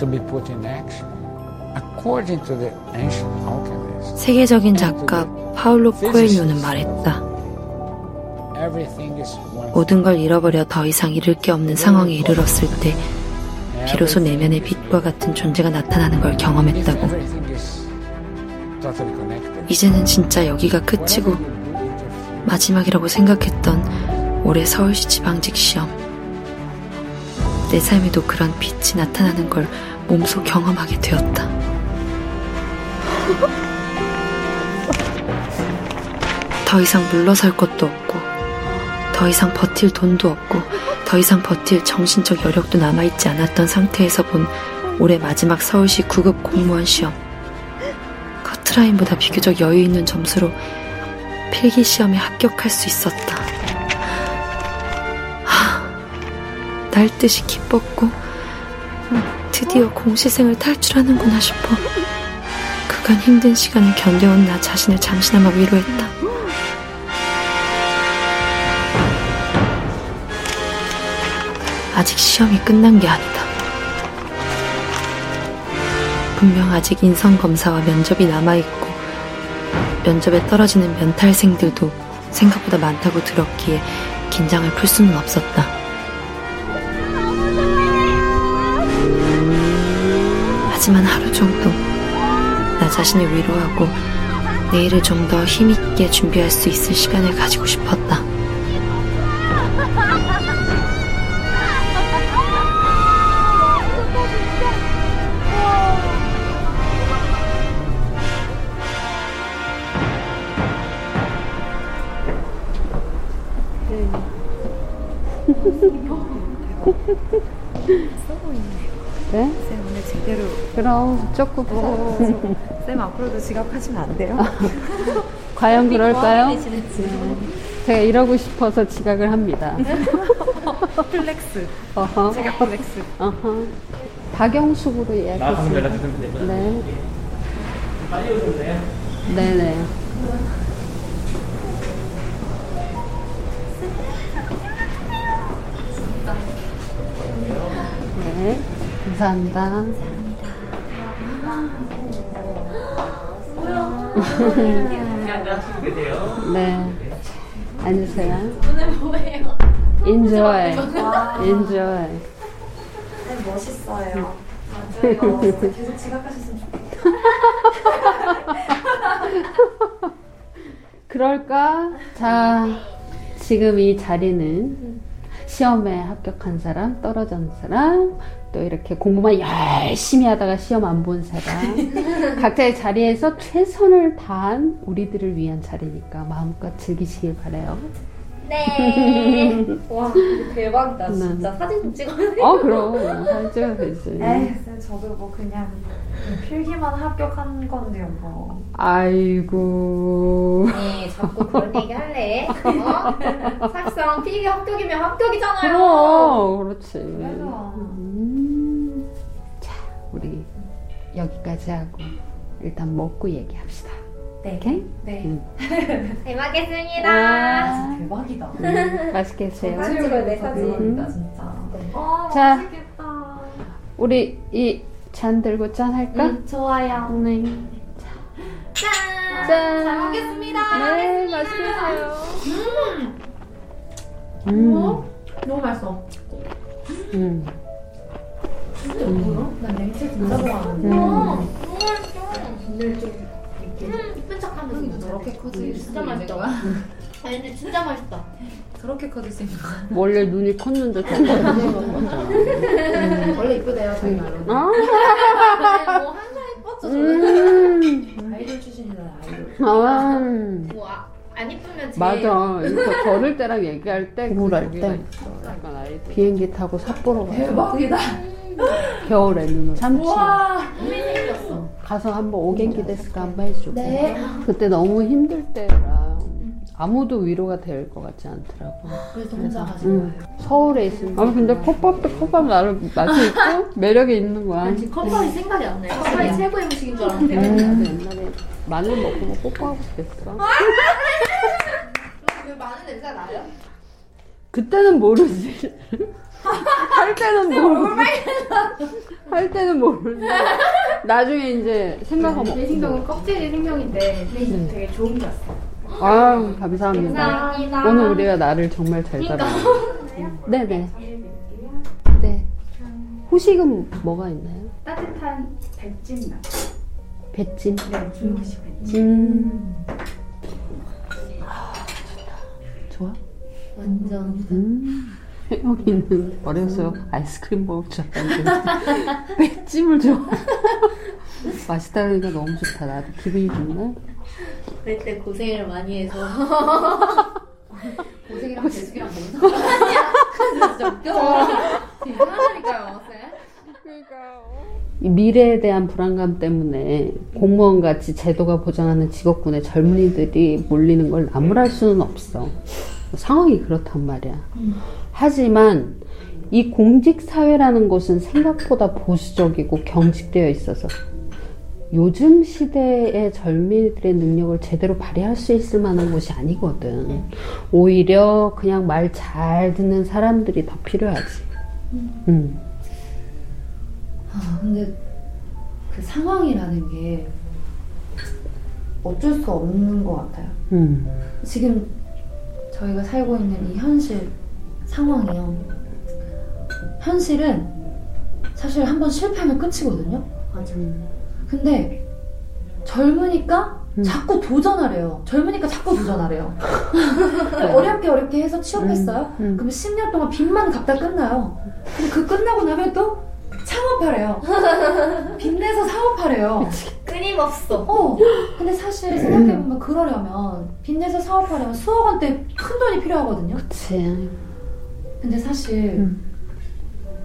to be put in action. According to the ancient alchemists, 세계적인 작가 파울로 코엘료는 말했다. everything is one 모든 걸 잃어버려 더 이상 잃을 게 없는 상황에 이르렀을 때 비로소 내면의 빛과 같은 존재가 나타나는 걸 경험했다고. 이제는 진짜 여기가 끝이고. 마지막이라고 생각했던 올해 서울시 지방직 시험. 내 삶에도 그런 빛이 나타나는 걸 몸소 경험하게 되었다. 더 이상 물러설 것도 없고, 더 이상 버틸 돈도 없고, 더 이상 버틸 정신적 여력도 남아있지 않았던 상태에서 본 올해 마지막 서울시 9급 공무원 시험. 커트라인보다 비교적 여유 있는 점수로 필기 시험에 합격할 수 있었다. 날 듯이 기뻤고 드디어 공시생을 탈출하는구나 싶어 그간 힘든 시간을 견뎌온 나 자신을 잠시나마 위로했다. 아직 시험이 끝난 게 아니다. 분명 아직 인성검사와 면접이 남아있고 면접에 떨어지는 면탈생들도 생각보다 많다고 들었기에 긴장을 풀 수는 없었다. 하지만 하루 정도 나 자신을 위로하고 내일을 좀 더 힘있게 준비할 수 있을 시간을 가지고 싶었다. 그럼 조금 쌤 앞으로도 지각하시면 안 돼요? 과연 그럴까요? 내시는지 제가 이러고 싶어서 지각을 합니다. flex 어허. 지각 flex 어허. 박영숙으로 예약했습니다. 연락주시면. 네. 네네. 네, 감사합니다. 네, 앉으세요. 오늘 뭐예요? Enjoy. Enjoy. 멋있어요 맞아요 계속 지각하셨으면 좋겠어요 그럴까? 자, 지금 이 자리는 시험에 합격한 사람, 떨어진 사람, 또 이렇게 공부만 열심히 하다가 시험 안 본 사람, 각자의 자리에서 최선을 다한 우리들을 위한 자리니까 마음껏 즐기시길 바래요. 네. 와, 대박이다. 진짜 사진 좀 찍어야 돼. 어, 그럼 사진 찍어도 되지. 에이 쌤 저도 뭐 그냥 필기만 합격한 건데요 뭐 아이고. 네, 자꾸 그런 얘기 할래? 어? 사실상 필기 합격이면 합격이잖아요. 그럼 그렇지. 그래서 여기까지 하고 일단 먹고 얘기합시다. 네. 오케이? 네 음. 잘 먹겠습니다. 아, 대박이다 음, 맛있게 드세요. 찍어야 돼, 사진. 대박이다 진짜 아 자. 맛있겠다 우리 이 잔 들고 짠 할까? 음, 좋아요. 네. 짠. 짠. 잘 먹겠습니다. 네, 맛있게 드세요. 음. 음. 어? 너무 맛있어. 음. 난 냉채 진짜 좋아하는데 음. 어, 너무 맛있어. 근데 좀 음, 이쁜 척하면서 저렇게 커질 수 진짜 있는 맛있다. 거야? 아니 근데 진짜 맛있다. 저렇게 커질 수 있는 거야? 원래 눈이 컸는데 더 커진 거잖아. 원래 이쁘대요 자기 말로 아, 뭐한살 예뻤죠 음. 아이돌 출신이잖아 아이돌 아, 뭐 아, 안 이쁘면 제일 맞아. 이거 걸을 때랑 얘기할 때 우울할 때. 있어. 약간 아이들. 비행기 타고 삿포로 가. 대박이다. 겨울에 눈 삼치. 와. 가서 한번 오겐기 데스까 한번 해줘. 네. 그때 너무 힘들 때라 아무도 위로가 될 것 같지 않더라고. 그래서 혼자 가신 응. 서울에 있으면. 아 근데 컵밥도 컵밥 나를 맛이 있고 매력이 있는 거야. 거예요. 지금 컵밥이 생각이 안 나요. 컵밥이 최고의 음식인 줄 알았는데. 나도 옛날에 마늘 먹고 뭐 뽀뽀하고 싶겠어. 왜 많은 냄새 나요? 그때는 모르지. 할 때는 모르지. 할 때는 모르지. 나중에 이제 생각하면. 내 생명은 껍질이 생명인데 되게 좋은 게 왔어. 아유, 감사합니다. 감사합니다. 오늘 우리가 나를 정말 잘 따라. 네네. 네. 후식은 뭐가 있나요? 따뜻한 백찜 맛. 배찜. 네, 중국식 백찜. 음. 아, 좋다. 좋아? 완전. 음. 여기는 어려서요 아이스크림 먹을 줄 알았는데 배찜을 좋아. 맛있다니까 너무 좋다. 나도 기분이 좋네. 그때 고생을 많이 해서. 고생이랑 재숙이랑 뭔 상관이야? 진짜 웃겨. 이상하다니까요, 쌤. 이 미래에 대한 불안감 때문에 공무원 같이 제도가 보장하는 직업군의 젊은이들이 몰리는 걸 나무랄 수는 없어. 상황이 그렇단 말이야. 하지만 이 공직 사회라는 것은 생각보다 보수적이고 경직되어 있어서 요즘 시대의 젊은이들의 능력을 제대로 발휘할 수 있을 만한 곳이 아니거든. 오히려 그냥 말 잘 듣는 사람들이 더 필요하지. 음. 아, 근데 그 상황이라는 게 어쩔 수 없는 것 같아요. 음. 지금 저희가 살고 있는 이 현실 상황이요. 현실은 사실 한 번 실패하면 끝이거든요. 맞아. 근데 젊으니까 음. 자꾸 도전하래요. 젊으니까 자꾸 도전하래요. 어렵게 어렵게 해서 취업했어요. 음. 그러면 10년 동안 빚만 갚다 끝나요. 근데 그 끝나고 나면 또 창업하래요. 빚내서 사업하래요. 끊임없어. 어, 근데 사실 생각해보면 그러려면 빚내서 사업하려면 수억 원대 큰 돈이 필요하거든요. 그치. 근데 사실 음.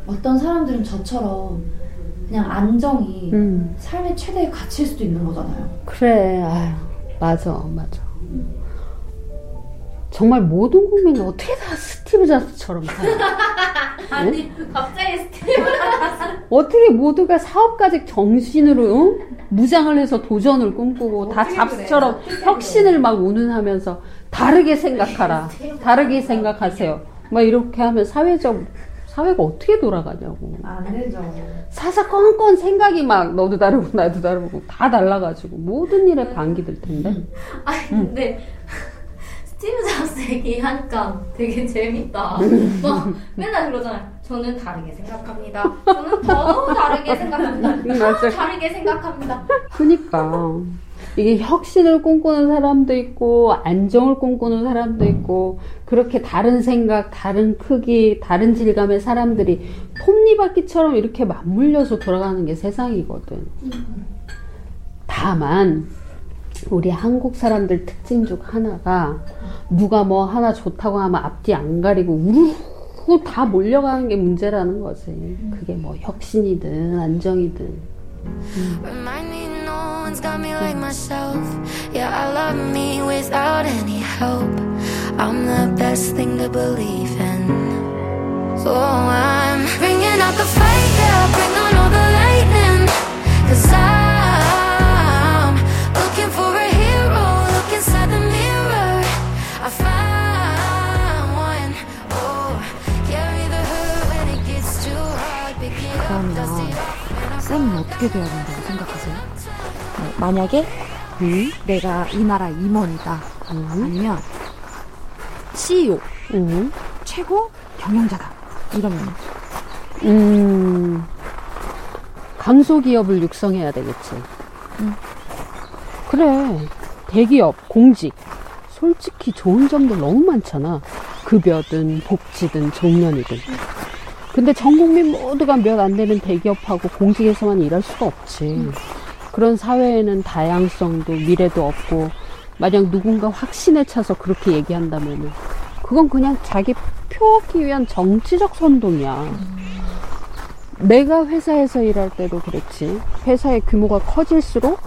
어떤 사람들은 저처럼 그냥 안정이 음. 삶의 최대의 가치일 수도 있는 거잖아요. 그래, 아유, 맞아, 맞아. 정말 모든 국민이 어떻게 다 스티브 잡스처럼 살아? 아니, 갑자기 스티브. 어떻게 모두가 사업가적 정신으로 응? 무장을 해서 도전을 꿈꾸고 다 잡스처럼 혁신을 막 운운하면서 다르게 생각하라, 다르게 생각하세요. 막 이렇게 하면 사회적 사회가 어떻게 돌아가냐고. 안 되죠. 사사건건 생각이 막 너도 다르고 나도 다르고 다 달라가지고 모든 일에 반기될 텐데. 아니, 근데. 스티브 잡스 얘기하니까 되게 재밌다. 막 맨날 그러잖아요. 저는 다르게 생각합니다. 저는 너무 다르게 생각합니다. 너무 맞아. 다르게 생각합니다. 그니까 이게 혁신을 꿈꾸는 사람도 있고 안정을 꿈꾸는 사람도 있고 그렇게 다른 생각, 다른 크기, 다른 질감의 사람들이 톱니바퀴처럼 이렇게 맞물려서 돌아가는 게 세상이거든. 다만 우리 한국 사람들 특징 중 하나가 누가 뭐 하나 좋다고 하면 앞뒤 안 가리고 우르르 다 몰려가는 게 문제라는 거지. 그게 뭐 혁신이든 안정이든. Remind me no one's got me like myself. Yeah, I love me without any help. I'm the best thing to believe in. So I'm bringing out the yeah, bring on all the lightning. Cause I'm 어떻게 돼야 된다고 생각하세요? 네, 만약에 응? 내가 이 나라 임원이다. 아니면 CEO, 응? 최고 경영자다. 이러면 음, 강소기업을 육성해야 되겠지. 그래, 대기업, 공직. 솔직히 좋은 점도 너무 많잖아. 급여든, 복지든, 정년이든. 근데 전 국민 모두가 몇 안 되는 대기업하고 공직에서만 일할 수가 없지. 그런 사회에는 다양성도 미래도 없고, 만약 누군가 확신에 차서 그렇게 얘기한다면은 그건 그냥 자기 표하기 위한 정치적 선동이야. 내가 회사에서 일할 때도 그랬지. 회사의 규모가 커질수록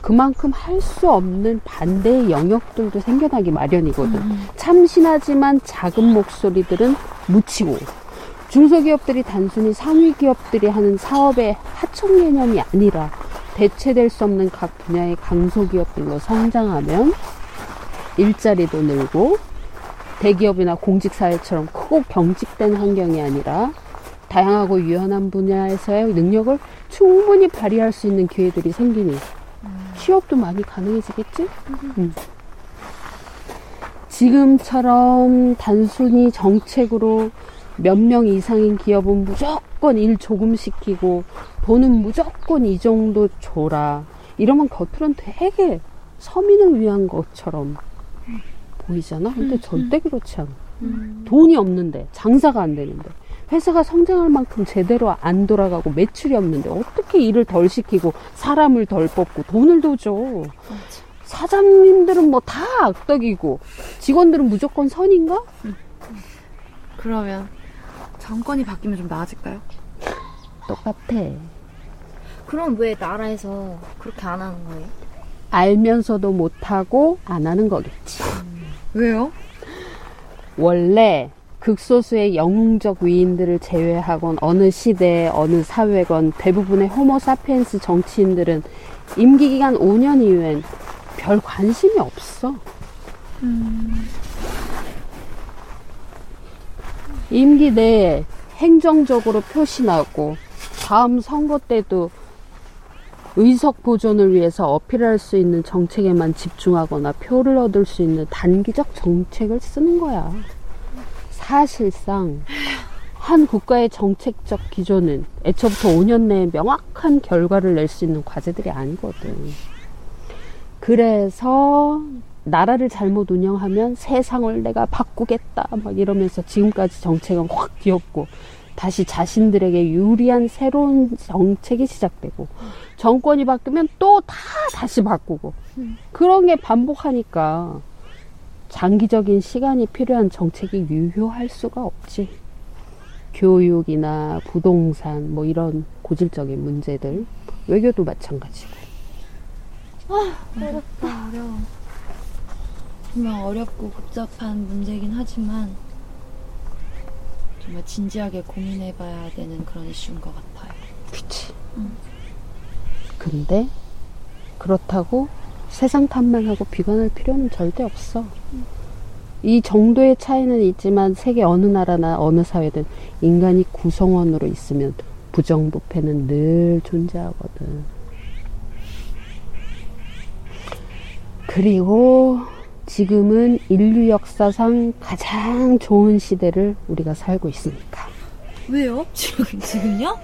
그만큼 할 수 없는 반대의 영역들도 생겨나기 마련이거든. 참신하지만 작은 목소리들은 묻히고 중소기업들이 단순히 상위 기업들이 하는 사업의 하청 개념이 아니라 대체될 수 없는 각 분야의 강소기업들로 성장하면 일자리도 늘고 대기업이나 공직사회처럼 크고 경직된 환경이 아니라 다양하고 유연한 분야에서의 능력을 충분히 발휘할 수 있는 기회들이 생기니 취업도 많이 가능해지겠지? 음. 지금처럼 단순히 정책으로 몇 명 이상인 기업은 무조건 일 조금 시키고 돈은 무조건 이 정도 줘라. 이러면 겉으론 되게 서민을 위한 것처럼 보이잖아? 근데 절대 그렇지 않아. 돈이 없는데, 장사가 안 되는데, 회사가 성장할 만큼 제대로 안 돌아가고 매출이 없는데, 어떻게 일을 덜 시키고, 사람을 덜 뽑고, 돈을 더 줘. 사장님들은 뭐 다 악덕이고, 직원들은 무조건 선인가? 그러면 정권이 바뀌면 좀 나아질까요? 똑같아. 그럼 왜 나라에서 그렇게 안 하는 거예요? 알면서도 못하고 안 하는 거겠지. 왜요? 원래 극소수의 영웅적 위인들을 제외하곤 어느 시대, 어느 사회건 대부분의 호모사피엔스 정치인들은 임기 기간 5년 이후엔 별 관심이 없어. 임기 내에 행정적으로 표시나고 다음 선거 때도 의석 보존을 위해서 어필할 수 있는 정책에만 집중하거나 표를 얻을 수 있는 단기적 정책을 쓰는 거야. 사실상 한 국가의 정책적 기조는 애초부터 5년 내에 명확한 결과를 낼 수 있는 과제들이 아니거든. 그래서 나라를 잘못 운영하면 세상을 내가 바꾸겠다. 막 이러면서 지금까지 정책은 확 뒤엎고 다시 자신들에게 유리한 새로운 정책이 시작되고 정권이 바뀌면 또 다 다시 바꾸고. 그런 게 반복하니까 장기적인 시간이 필요한 정책이 유효할 수가 없지. 교육이나 부동산 뭐 이런 고질적인 문제들 외교도 마찬가지고. 어렵다 어려워 정말 어렵고 복잡한 문제긴 하지만 정말 진지하게 고민해봐야 되는 그런 이슈인 것 같아요 그치. 근데 그렇다고 세상 탓만 하고 비관할 필요는 절대 없어. 이 정도의 차이는 있지만 세계 어느 나라나 어느 사회든 인간이 구성원으로 있으면 부정부패는 늘 존재하거든. 그리고 지금은 인류 역사상 가장 좋은 시대를 우리가 살고 있으니까. 왜요? 지금, 지금요?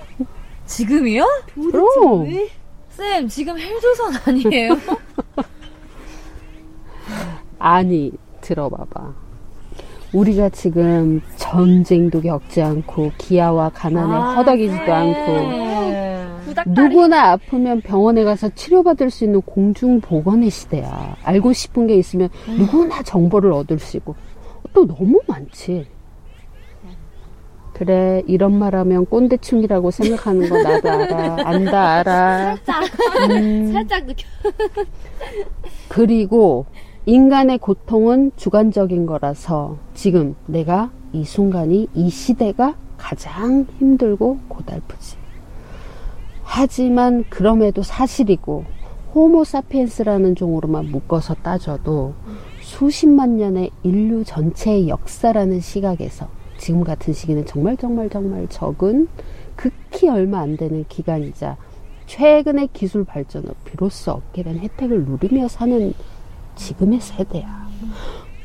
지금이요? 그럼 왜? 쌤 지금 헬조선 아니에요? 아니 들어봐봐. 우리가 지금 전쟁도 겪지 않고 기아와 가난에 아, 허덕이지도 네. 않고 누구나 아프면 병원에 가서 치료받을 수 있는 공중보건의 시대야. 알고 싶은 게 있으면 누구나 정보를 얻을 수 있고 또 너무 많지. 그래 이런 말하면 꼰대충이라고 생각하는 거 나도 알아. 안다 알아. 음. 살짝 느껴 그리고 인간의 고통은 주관적인 거라서 지금 내가 이 순간이 이 시대가 가장 힘들고 고달프지. 하지만 그럼에도 사실이고 호모사피엔스라는 종으로만 묶어서 따져도 수십만 년의 인류 전체의 역사라는 시각에서 지금 같은 시기는 정말 정말 정말 적은 극히 얼마 안 되는 기간이자 최근의 기술 발전으로 비로소 얻게 된 혜택을 누리며 사는 지금의 세대야.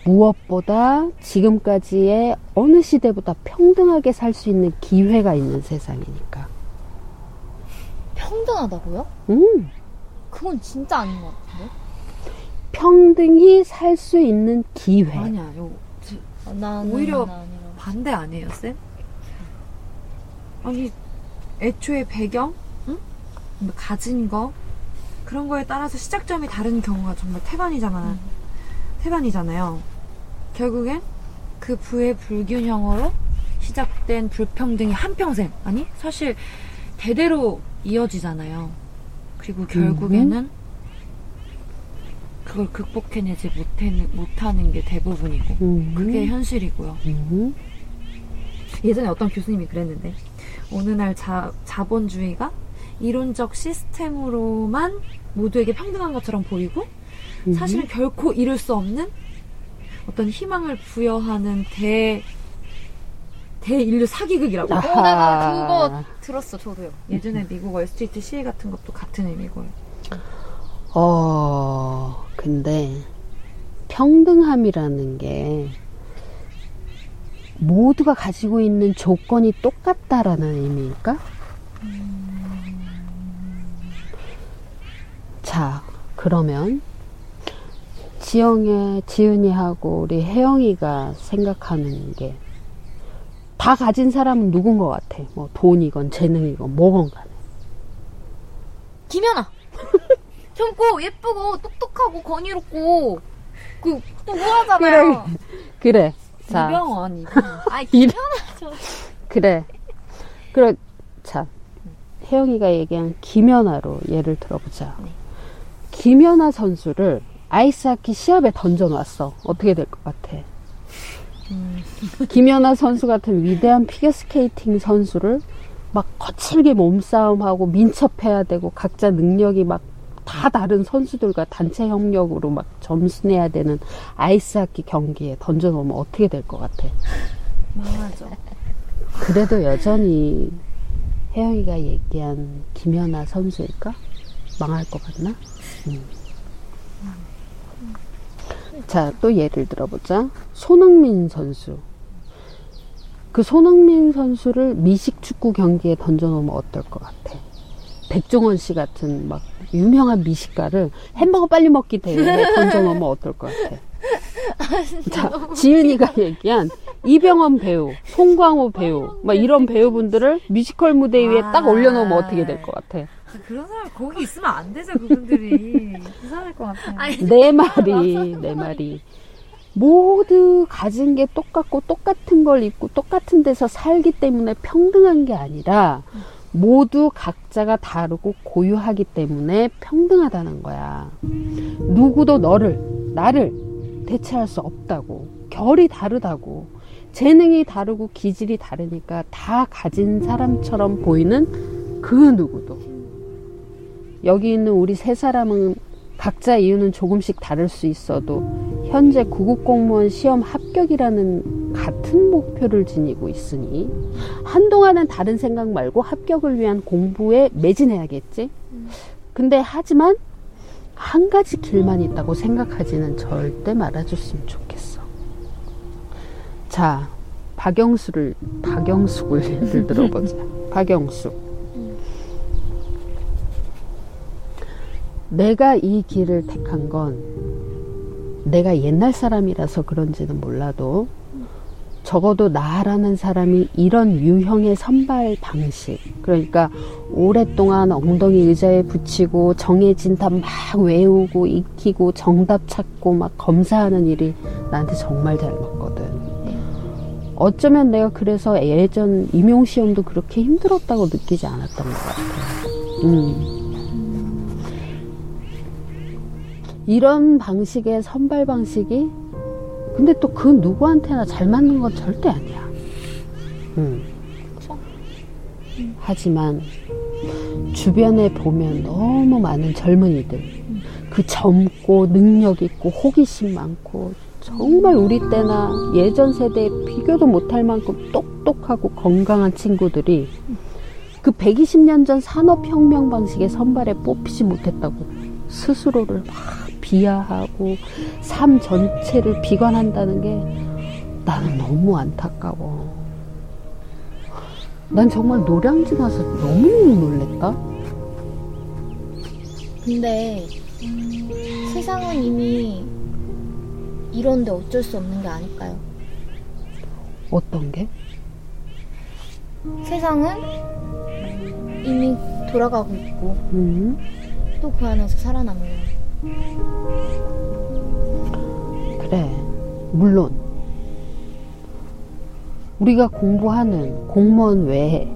무엇보다 지금까지의 어느 시대보다 평등하게 살 수 있는 기회가 있는 세상이니까. 평등하다고요? 음, 그건 진짜 아닌 것 같은데 평등히 살 수 있는 기회. 아니야, 요 어, 나는 오히려 나 아니라. 반대 아니에요, 쌤? 아니, 애초에 배경, 응? 뭐 가진 거, 그런 거에 따라서 시작점이 다른 경우가 정말 태반이잖아. 태반이잖아요. 결국엔 그 부의 불균형으로 시작된 불평등이 한평생, 아니, 사실 대대로 이어지잖아요. 그리고 결국에는 그걸 극복해내지 못하는, 못하는 게 대부분이고, 음. 그게 현실이고요. 음. 예전에 어떤 교수님이 그랬는데 어느 날 자, 자본주의가 이론적 시스템으로만 모두에게 평등한 것처럼 보이고 음. 사실은 결코 이룰 수 없는 어떤 희망을 부여하는 대 대인류 사기극이라고 아하. 어, 내가 그거 들었어, 저도요. 예전에 미국 월스트리트 시위 같은 것도 같은 의미고요. 어, 근데 평등함이라는 게 모두가 가지고 있는 조건이 똑같다라는 의미일까? 자, 그러면 지영의 지은이하고 우리 혜영이가 생각하는 게 다 가진 사람은 누군 것 같아? 뭐 돈이건 재능이건 뭐건 간에. 김연아! 젊고, 예쁘고, 똑똑하고, 건의롭고, 그, 또 우아하잖아요. 그래. 자, 이병헌 아이, 이래. 김연아. 그래. 그래. 자, 혜영이가 얘기한 김연아로 예를 들어보자. 김연아 선수를 아이스하키 시합에 던져놨어. 어떻게 될 것 같아? 김연아 선수 같은 위대한 피겨스케이팅 선수를 막 거칠게 몸싸움하고 민첩해야 되고 각자 능력이 막 다 다른 선수들과 단체 협력으로 막 점수 내야 되는 아이스하키 경기에 던져놓으면 어떻게 될 것 같아? 망하죠. 그래도 여전히 혜영이가 얘기한 김연아 선수일까? 망할 것 같나? 음. 자, 또 예를 들어보자. 손흥민 선수. 그 손흥민 선수를 미식 축구 경기에 던져놓으면 어떨 것 같아? 백종원 씨 같은 막 유명한 미식가를 햄버거 빨리 먹기 대회에 던져놓으면 어떨 것 같아? 자, 지은이가 얘기한 이병헌 배우, 송광호 배우, 막 이런 배우분들을 뮤지컬 무대 위에 딱 올려놓으면 어떻게 될 것 같아? 그런 사람 거기 있으면 안 되죠 그분들이 이상할 것 같아요. 아니, 내 말이, 내 말이. 모두 가진 게 똑같고 똑같은 걸 입고 똑같은 데서 살기 때문에 평등한 게 아니라 모두 각자가 다르고 고유하기 때문에 평등하다는 거야. 누구도 너를, 나를 대체할 수 없다고. 결이 다르다고. 재능이 다르고 기질이 다르니까 다 가진 사람처럼 보이는 그 누구도. 여기 있는 우리 세 사람은 각자 이유는 조금씩 다를 수 있어도 현재 구급 공무원 시험 합격이라는 같은 목표를 지니고 있으니 한동안은 다른 생각 말고 합격을 위한 공부에 매진해야겠지. 근데 하지만 한 가지 길만 있다고 생각하지는 절대 말아줬으면 좋겠어. 자, 박영수를 박영숙을 예를 들어보자. 박영숙. 내가 이 길을 택한 건 내가 옛날 사람이라서 그런지는 몰라도 적어도 나라는 사람이 이런 유형의 선발 방식 그러니까 오랫동안 엉덩이 의자에 붙이고 정해진 답 막 외우고 익히고 정답 찾고 막 검사하는 일이 나한테 정말 잘 맞거든 어쩌면 내가 그래서 예전 임용시험도 그렇게 힘들었다고 느끼지 않았던 것 같아 음. 이런 방식의 선발 방식이 근데 또 그 누구한테나 잘 맞는 건 절대 아니야. 음. 하지만 주변에 보면 너무 많은 젊은이들 그 젊고 능력 있고 호기심 많고 정말 우리 때나 예전 세대에 비교도 못할 만큼 똑똑하고 건강한 친구들이 그 120년 전 산업혁명 방식의 선발에 뽑히지 못했다고 스스로를 막 비하하고 삶 전체를 비관한다는 게 나는 너무 안타까워. 난 정말 노량진 와서 너무 놀랬다. 근데 세상은 이미 이런데 어쩔 수 없는 게 아닐까요? 어떤 게? 세상은 이미 돌아가고 있고 음, 또 그 안에서 살아남으려고. 그래, 물론 우리가 공부하는 공무원 외에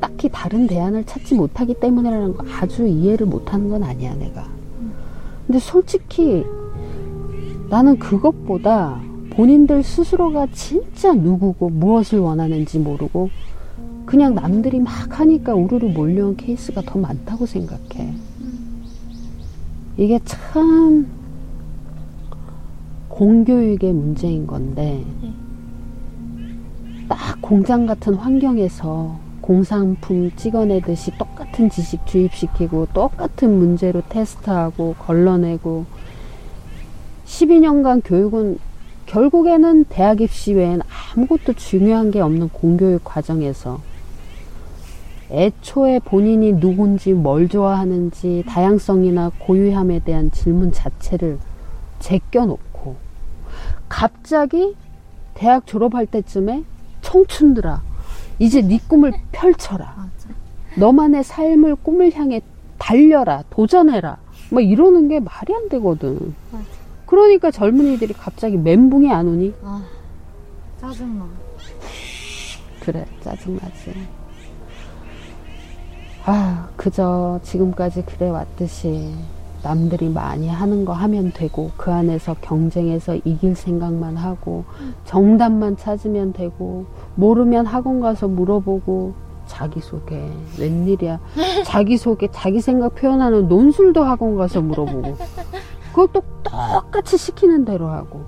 딱히 다른 대안을 찾지 못하기 때문이라는 거 아주 이해를 못하는 건 아니야, 내가. 근데 솔직히 나는 그것보다 본인들 스스로가 진짜 누구고 무엇을 원하는지 모르고 그냥 남들이 막 하니까 우르르 몰려온 케이스가 더 많다고 생각해. 이게 참 공교육의 문제인 건데 딱 공장 같은 환경에서 공산품 찍어내듯이 똑같은 지식 주입시키고 똑같은 문제로 테스트하고 걸러내고 12년간 교육은 결국에는 대학 입시 외엔 아무것도 중요한 게 없는 공교육 과정에서 애초에 본인이 누군지 뭘 좋아하는지 다양성이나 고유함에 대한 질문 자체를 제껴놓고 갑자기 대학 졸업할 때쯤에 청춘들아 이제 네 꿈을 펼쳐라. 너만의 삶을 꿈을 향해 달려라 도전해라. 뭐 이러는 게 말이 안 되거든. 그러니까 젊은이들이 갑자기 멘붕이 안 오니? 아, 짜증나. 그래 짜증나지 아 그저 지금까지 그래 왔듯이 남들이 많이 하는 거 하면 되고 그 안에서 경쟁해서 이길 생각만 하고 정답만 찾으면 되고 모르면 학원 가서 물어보고 자기소개. 웬일이야. 자기소개 자기 생각 표현하는 논술도 학원 가서 물어보고 그것도 똑같이 시키는 대로 하고.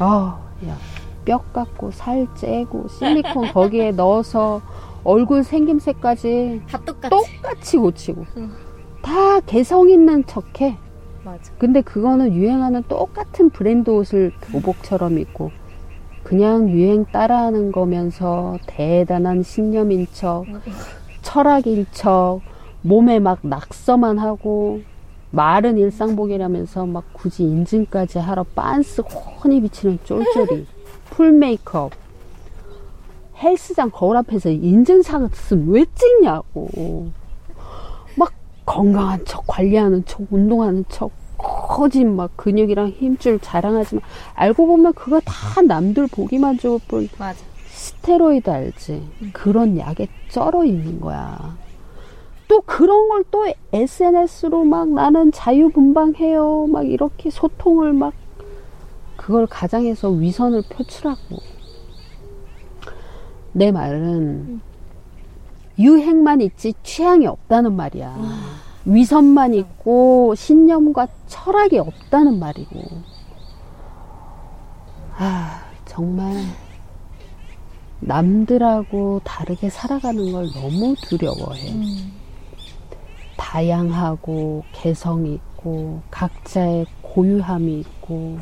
아야 뼈 깎고 살 째고 실리콘 거기에 넣어서 얼굴 생김새까지 다 똑같이. 똑같이 고치고 다 개성 있는 척해. 맞아. 근데 그거는 유행하는 똑같은 브랜드 옷을 교복처럼 입고 그냥 유행 따라하는 거면서 대단한 신념인 척, 철학인 척, 몸에 막 낙서만 하고 말은 일상복이라면서 막 굳이 인증까지 하러 빤스 훤히 비치는 쫄쫄이, full 메이크업, 헬스장 거울 앞에서 인증샷은 왜 찍냐고. 막 건강한 척, 관리하는 척, 운동하는 척, 커진 막 근육이랑 힘줄 자랑하지만 알고 보면 그거 다 남들 보기만 좋을 뿐 맞아. 스테로이드 알지? 그런 약에 쩔어 있는 거야. 또 그런 걸 또 SNS로 막 나는 자유분방해요. 막 이렇게 소통을 막 그걸 가장해서 위선을 표출하고. 내 말은 유행만 있지 취향이 없다는 말이야. 위선만 있고 신념과 철학이 없다는 말이고. 아, 정말 남들하고 다르게 살아가는 걸 너무 두려워해. 다양하고 개성 있고 각자의 고유함이 있고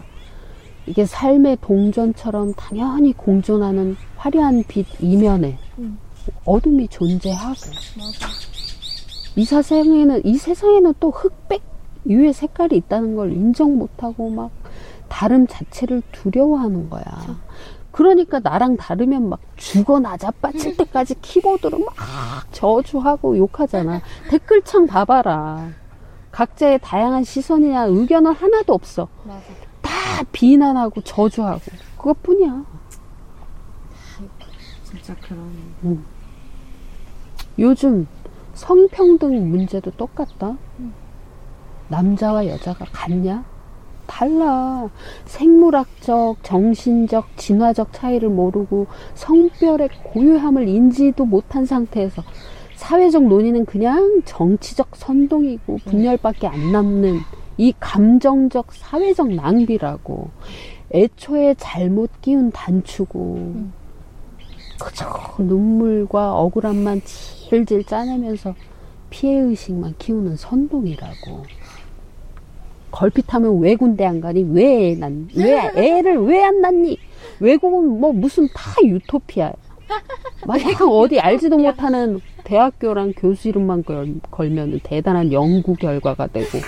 이게 삶의 동전처럼 당연히 공존하는 화려한 빛 이면에 어둠이 존재하고 이 세상에는 이 세상에는 또 흑백 유의 색깔이 있다는 걸 인정 못하고 막 다름 자체를 두려워하는 거야. 그러니까 나랑 다르면 막 죽어 나자빠칠 때까지 키보드로 막 저주하고 욕하잖아. 댓글창 봐봐라. 각자의 다양한 시선이나 의견은 하나도 없어. 맞아. 다 비난하고 저주하고 그것뿐이야. 진짜 그러네. 요즘 성평등 문제도 똑같다. 남자와 여자가 같냐? 달라. 생물학적, 정신적, 진화적 차이를 모르고 성별의 고유함을 인지도 못한 상태에서 사회적 논의는 그냥 정치적 선동이고 분열밖에 안 남는 이 감정적 사회적 낭비라고 애초에 잘못 끼운 단추고 그저 눈물과 억울함만 질질 짜내면서 피해의식만 키우는 선동이라고 걸핏하면 왜 군대 안 가니? 왜 난, 왜 애를 왜 안 낳니? 외국은 뭐 무슨 다 유토피아야. 마냥 어디 알지도 못하는 대학교랑 교수 이름만 걸, 걸면 대단한 연구 결과가 되고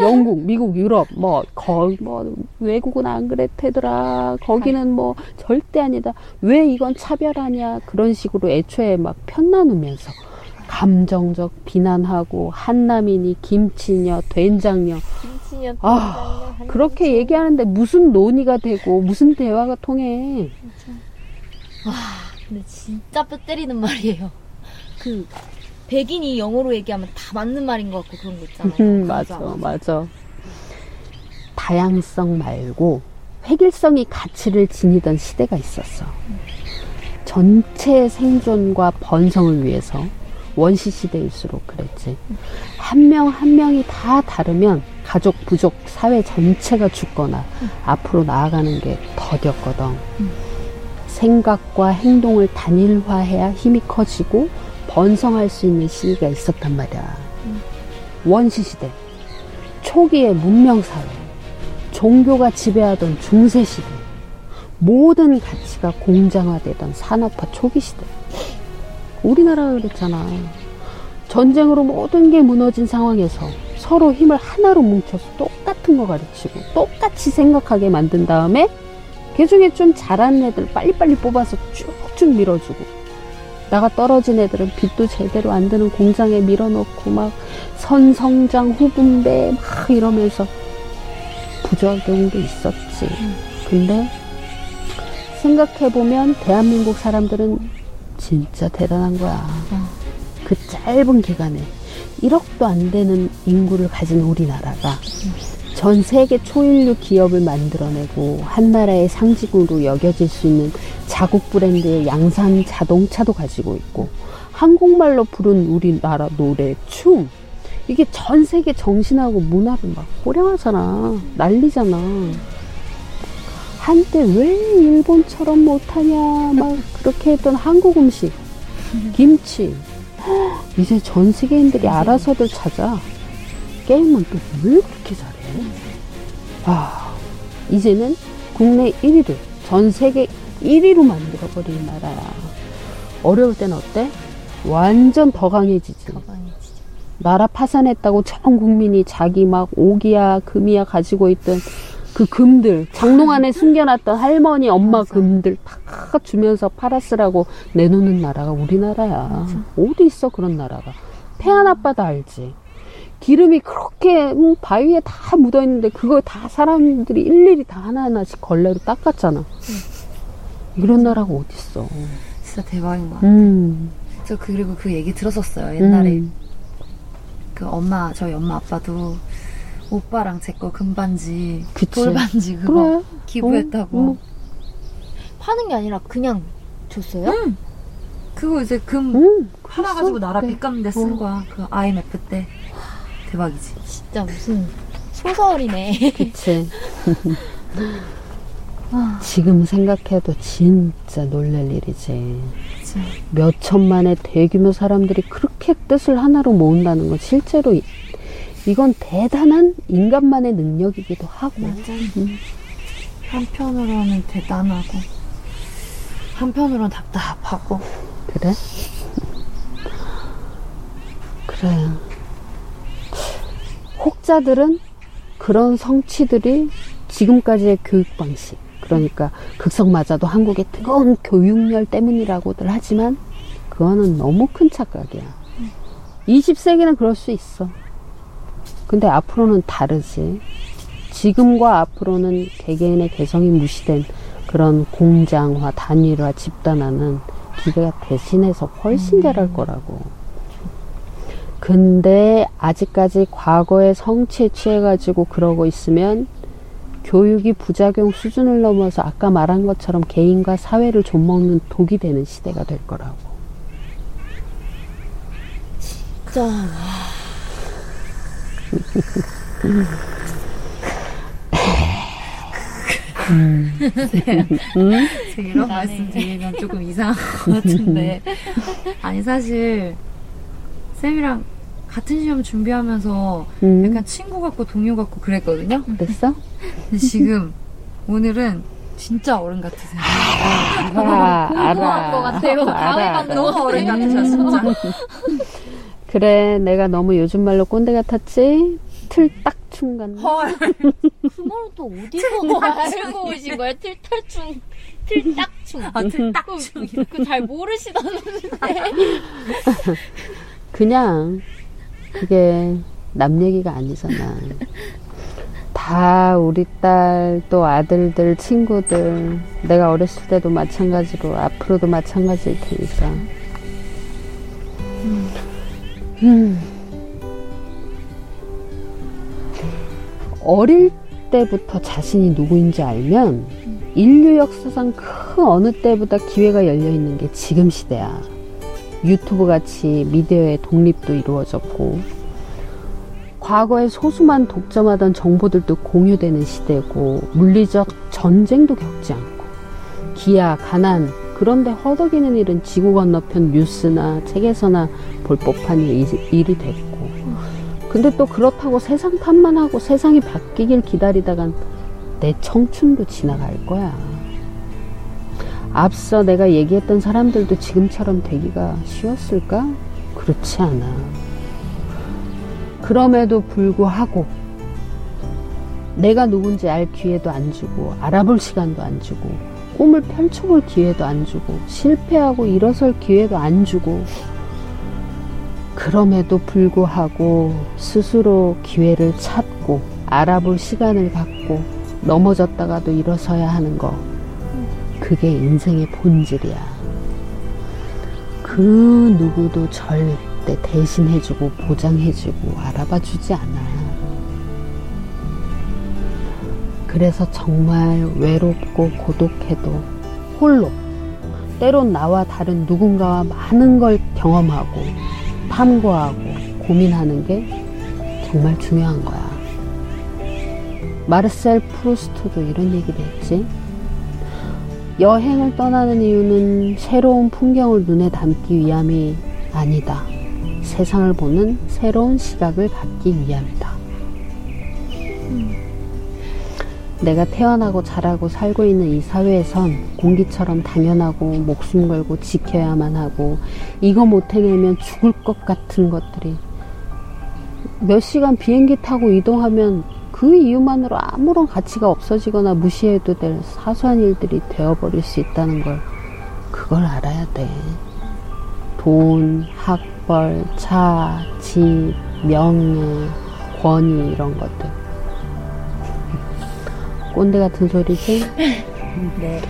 영국, 미국, 유럽 뭐 거, 뭐 외국은 안 그랬대더라. 거기는 뭐 절대 아니다. 왜 이건 차별하냐? 그런 식으로 애초에 막 편 나누면서 감정적 비난하고 한남이니 김치녀 된장녀 김치년 아 그렇게 얘기하는데 무슨 논의가 되고 무슨 대화가 통해 근데 진짜 뼈 때리는 말이에요. 그 백인이 영어로 얘기하면 다 맞는 말인 것 같고 그런 거 있잖아요. 음, 맞아 맞아. 다양성 말고 획일성이 가치를 지니던 시대가 있었어. 전체 생존과 번성을 위해서 원시 시대일수록 그랬지. 한 명한 명이 다 다르면 가족 부족 사회 전체가 죽거나 앞으로 나아가는 게 더뎠거든 생각과 행동을 단일화해야 힘이 커지고 번성할 수 있는 시기가 있었단 말이야. 원시 시대 초기의 문명 사회 종교가 지배하던 중세 시대 모든 가치가 공장화되던 산업화 초기 시대. 우리나라가 그랬잖아. 전쟁으로 모든 게 무너진 상황에서 서로 힘을 하나로 뭉쳐서 똑같은 거 가르치고 똑같이 생각하게 만든 다음에 그 중에 좀 잘하는 애들 빨리빨리 뽑아서 쭉쭉 밀어주고 나가 떨어진 애들은 빚도 제대로 안 드는 공장에 밀어넣고 막 선성장 후분배 막 이러면서 부작용도 있었지. 근데 생각해보면 대한민국 사람들은 진짜 대단한 거야. 그 짧은 기간에 1억도 안 되는 인구를 가진 우리나라가 전 세계 초일류 기업을 만들어내고 한 나라의 상징으로 여겨질 수 있는 자국 브랜드의 양산 자동차도 가지고 있고 한국말로 부른 우리나라 노래, 춤 이게 전 세계 정신하고 문화를 막 호령하잖아. 난리잖아. 한때 왜 일본처럼 못하냐 막 그렇게 했던 한국 음식 김치. 헉, 이제 전 세계인들이 알아서들 찾아 게임은 또 왜 그렇게 잘해? 아 이제는 국내 1위를 전 세계 1위로 만들어버린 나라야. 어려울 땐 어때? 완전 더 강해지지. 나라 파산했다고 전 국민이 자기 막 오기야 금이야 가지고 있던 그 금들 장롱 안에 숨겨놨던 할머니 엄마 금들 다 주면서 팔았으라고 내놓는 나라가 우리나라야. 어디 있어 그런 나라가? 태안 아빠도 알지 기름이 그렇게 음, 바위에 다 묻어 있는데 그걸 다 사람들이 일일이 다 하나하나씩 걸레로 닦았잖아 이런 나라가 어딨어 진짜 대박인 것 같아. 음, 저 그리고 그 얘기 들었었어요. 옛날에 음. 그 엄마 저희 엄마 아빠도 오빠랑 제 거 금반지 그치. 돌반지 그거 그래 기부했다고. 어, 어. 파는 게 아니라 그냥 줬어요? 그거 이제 금 음, 하나 그랬어? 가지고 나라. 빚 갚는 데 쓴 어. 거야. 그 IMF 때 대박이지. 진짜 무슨 소설이네. 그치. 지금 생각해도 진짜 놀랄 일이지. 그치. 몇 천만의 대규모 사람들이 그렇게 뜻을 하나로 모은다는 건 실제로 이- 이건 대단한 인간만의 능력이기도 하고. 음. 한편으로는 대단하고 한편으로는 답답하고 그래? 그래. 혹자들은 그런 성취들이 지금까지의 교육 방식, 그러니까 극성 맞아도 한국의 뜨거운 교육열 때문이라고들 하지만 그거는 너무 큰 착각이야. 20세기는 그럴 수 있어. 근데 앞으로는 다르지. 지금과 앞으로는 개개인의 개성이 무시된 그런 공장화, 단일화, 집단화는 기계가 대신해서 훨씬 잘할 거라고. 근데 아직까지 과거의 성취에 취해가지고 그러고 있으면 교육이 부작용 수준을 넘어서 아까 말한 것처럼 개인과 사회를 좀먹는 독이 되는 시대가 될 거라고. 진짜. 제가 이런 말씀 드리면 조금 이상한 것 같은데. 아니 사실 쌤이랑 같은 시험 준비하면서 음, 약간 친구 같고 동료 같고 그랬거든요. 됐어? 근데 지금 오늘은 진짜 어른 같으세요. 알아, 것 같아요. 다음에 알아, 받는 너무 어른 같으셔 진짜. 그래, 내가 너무 요즘 말로 꼰대 같았지? 틀딱충 같네. 헐. 그 말은 또 어디서 알고 오신 거예요? 틀탈충, 틀딱충. 아, 틀딱충. 그 잘 모르시다는데. 그냥 그게 남 얘기가 아니잖아. 다 우리 딸 또 아들들 친구들 내가 어렸을 때도 마찬가지로 앞으로도 마찬가지일 테니까. 음. 어릴 때부터 자신이 누구인지 알면 인류 역사상 그 어느 때보다 기회가 열려 있는 게 지금 시대야. 유튜브 같이 미디어의 독립도 이루어졌고, 과거에 소수만 독점하던 정보들도 공유되는 시대고, 물리적 전쟁도 겪지 않고, 기아, 가난, 그런데 허덕이는 일은 지구 건너편 뉴스나 책에서나 볼 법한 일이, 됐고, 근데 또 그렇다고 세상 탓만 하고 세상이 바뀌길 기다리다간 내 청춘도 지나갈 거야. 앞서 내가 얘기했던 사람들도 지금처럼 되기가 쉬웠을까? 그렇지 않아. 그럼에도 불구하고 내가 누군지 알 기회도 안 주고 알아볼 시간도 안 주고 꿈을 펼쳐볼 기회도 안 주고 실패하고 일어설 기회도 안 주고 그럼에도 불구하고 스스로 기회를 찾고 알아볼 시간을 갖고 넘어졌다가도 일어서야 하는 거 그게 인생의 본질이야. 그 누구도 절대 대신해주고 보장해주고 알아봐주지 않아. 그래서 정말 외롭고 고독해도 홀로 때론 나와 다른 누군가와 많은 걸 경험하고 탐구하고 고민하는 게 정말 중요한 거야. 마르셀 프루스트도 이런 얘기를 했지. 여행을 떠나는 이유는 새로운 풍경을 눈에 담기 위함이 아니다. 세상을 보는 새로운 시각을 갖기 위함이다. 내가 태어나고 자라고 살고 있는 이 사회에선 공기처럼 당연하고 목숨 걸고 지켜야만 하고 이거 못 해내면 죽을 것 같은 것들이 몇 시간 비행기 타고 이동하면 그 이유만으로 아무런 가치가 없어지거나 무시해도 될 사소한 일들이 되어버릴 수 있다는 걸 그걸 알아야 돼. 돈, 학벌, 차, 집, 명예, 권위 이런 것들. 꼰대 같은 소리지? 네.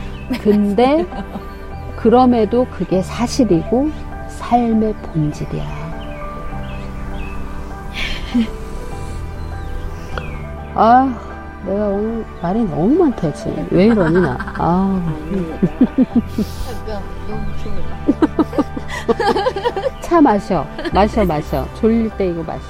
근데 그럼에도 그게 사실이고 삶의 본질이야. 아, 내가 오늘 말이 너무 많다, 지금. 왜 이러니, 나. 아. 차 마셔. 마셔, 마셔. 졸릴 때 이거 마셔.